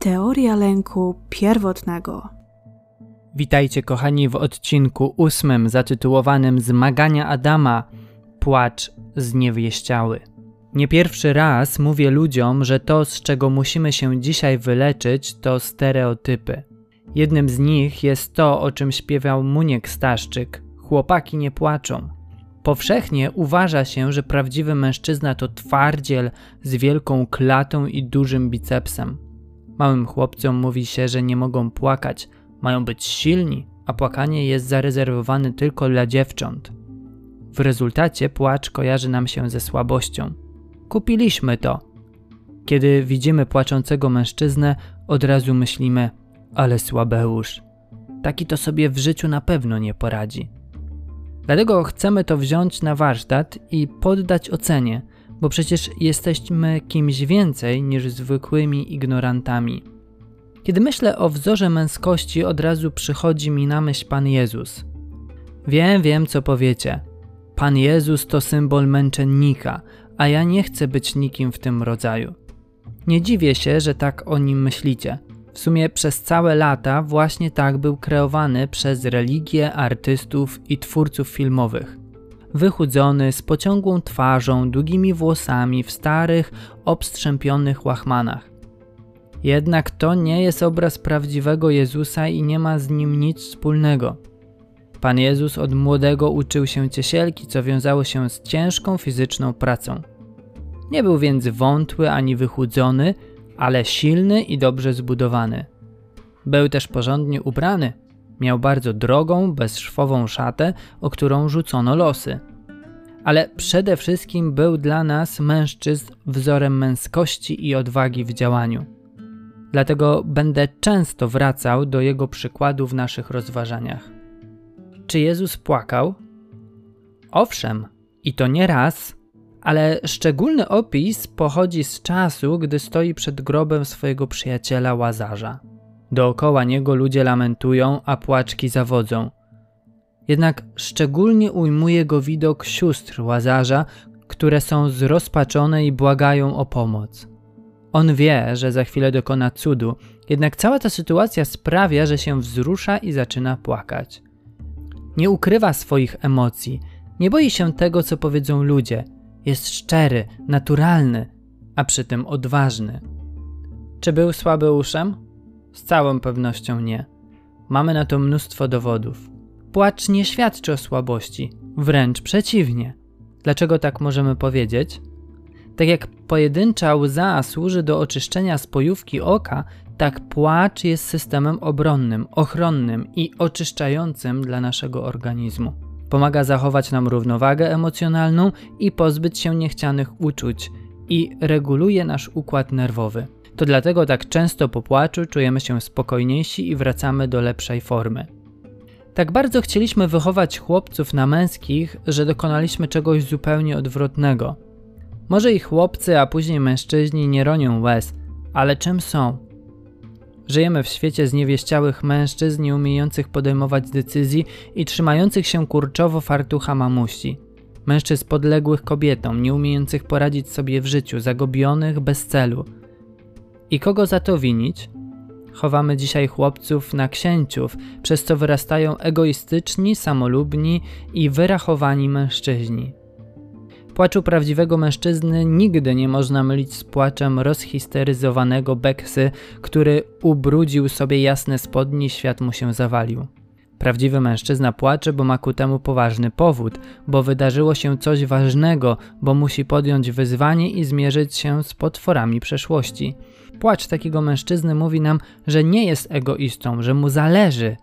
Teoria lęku pierwotnego. Witajcie kochani w odcinku ósmym zatytułowanym Zmagania Adama Płacz zniewieściały. Nie pierwszy raz mówię ludziom, że to, z czego musimy się dzisiaj wyleczyć, to stereotypy. Jednym z nich jest to, o czym śpiewał Muniek Staszczyk: Chłopaki nie płaczą. Powszechnie uważa się, że prawdziwy mężczyzna to twardziel z wielką klatą i dużym bicepsem. Małym chłopcom mówi się, że nie mogą płakać, mają być silni, a płakanie jest zarezerwowane tylko dla dziewcząt. W rezultacie płacz kojarzy nam się ze słabością. Kupiliśmy to. Kiedy widzimy płaczącego mężczyznę, od razu myślimy: ale słabeusz. Taki to sobie w życiu na pewno nie poradzi. Dlatego chcemy to wziąć na warsztat i poddać ocenie, bo przecież jesteśmy kimś więcej niż zwykłymi ignorantami. Kiedy myślę o wzorze męskości, od razu przychodzi mi na myśl Pan Jezus. Wiem, wiem, co powiecie. Pan Jezus to symbol męczennika, a ja nie chcę być nikim w tym rodzaju. Nie dziwię się, że tak o nim myślicie. W sumie przez całe lata właśnie tak był kreowany przez religię, artystów i twórców filmowych. Wychudzony, z pociągłą twarzą, długimi włosami, w starych, obstrzępionych łachmanach. Jednak to nie jest obraz prawdziwego Jezusa i nie ma z nim nic wspólnego. Pan Jezus od młodego uczył się ciesielki, co wiązało się z ciężką fizyczną pracą. Nie był więc wątły ani wychudzony, ale silny i dobrze zbudowany. Był też porządnie ubrany. Miał bardzo drogą, bezszwową szatę, o którą rzucono losy. Ale przede wszystkim był dla nas mężczyzn wzorem męskości i odwagi w działaniu. Dlatego będę często wracał do jego przykładu w naszych rozważaniach. Czy Jezus płakał? Owszem, i to nie raz, ale szczególny opis pochodzi z czasu, gdy stoi przed grobem swojego przyjaciela Łazarza. Dookoła niego ludzie lamentują, a płaczki zawodzą. Jednak szczególnie ujmuje go widok sióstr Łazarza, które są zrozpaczone i błagają o pomoc. On wie, że za chwilę dokona cudu, jednak cała ta sytuacja sprawia, że się wzrusza i zaczyna płakać. Nie ukrywa swoich emocji, nie boi się tego, co powiedzą ludzie – jest szczery, naturalny, a przy tym odważny. Czy był słabeuszem? Z całą pewnością nie. Mamy na to mnóstwo dowodów. Płacz nie świadczy o słabości, wręcz przeciwnie. Dlaczego tak możemy powiedzieć? Tak jak pojedyncza łza służy do oczyszczenia spojówki oka, tak płacz jest systemem obronnym, ochronnym i oczyszczającym dla naszego organizmu. Pomaga zachować nam równowagę emocjonalną i pozbyć się niechcianych uczuć i reguluje nasz układ nerwowy. To dlatego tak często po płaczu czujemy się spokojniejsi i wracamy do lepszej formy. Tak bardzo chcieliśmy wychować chłopców na męskich, że dokonaliśmy czegoś zupełnie odwrotnego. Może i chłopcy, a później mężczyźni nie ronią łez, ale czym są? Żyjemy w świecie zniewieściałych mężczyzn, nie umiejących podejmować decyzji i trzymających się kurczowo fartucha mamuści. Mężczyzn podległych kobietom, nie umiejących poradzić sobie w życiu, zagubionych bez celu. I kogo za to winić? Chowamy dzisiaj chłopców na księciów, przez co wyrastają egoistyczni, samolubni i wyrachowani mężczyźni. Płaczu prawdziwego mężczyzny nigdy nie można mylić z płaczem rozhisteryzowanego beksy, który ubrudził sobie jasne spodnie świat mu się zawalił. Prawdziwy mężczyzna płacze, bo ma ku temu poważny powód, bo wydarzyło się coś ważnego, bo musi podjąć wyzwanie i zmierzyć się z potworami przeszłości. Płacz takiego mężczyzny mówi nam, że nie jest egoistą, że mu zależy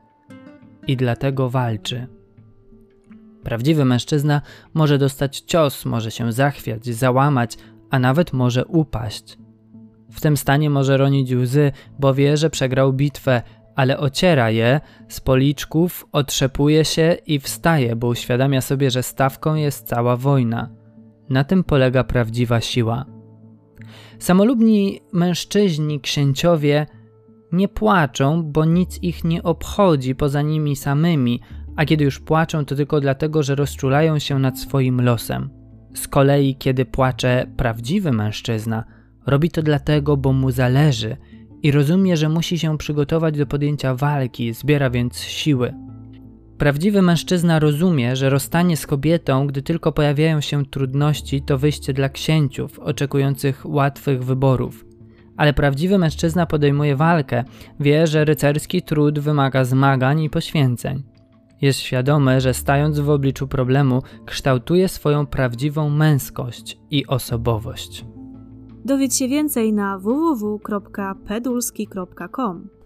i dlatego walczy. Prawdziwy mężczyzna może dostać cios, może się zachwiać, załamać, a nawet może upaść. W tym stanie może ronić łzy, bo wie, że przegrał bitwę, ale ociera je z policzków, otrzepuje się i wstaje, bo uświadamia sobie, że stawką jest cała wojna. Na tym polega prawdziwa siła. Samolubni mężczyźni, księciowie nie płaczą, bo nic ich nie obchodzi poza nimi samymi, a kiedy już płaczą, to tylko dlatego, że rozczulają się nad swoim losem. Z kolei, kiedy płacze prawdziwy mężczyzna, robi to dlatego, bo mu zależy i rozumie, że musi się przygotować do podjęcia walki, zbiera więc siły. Prawdziwy mężczyzna rozumie, że rozstanie z kobietą, gdy tylko pojawiają się trudności, to wyjście dla księciów oczekujących łatwych wyborów. Ale prawdziwy mężczyzna podejmuje walkę, wie, że rycerski trud wymaga zmagań i poświęceń. Jest świadomy, że stając w obliczu problemu, kształtuje swoją prawdziwą męskość i osobowość. Dowiedz się więcej na www.pedulski.com.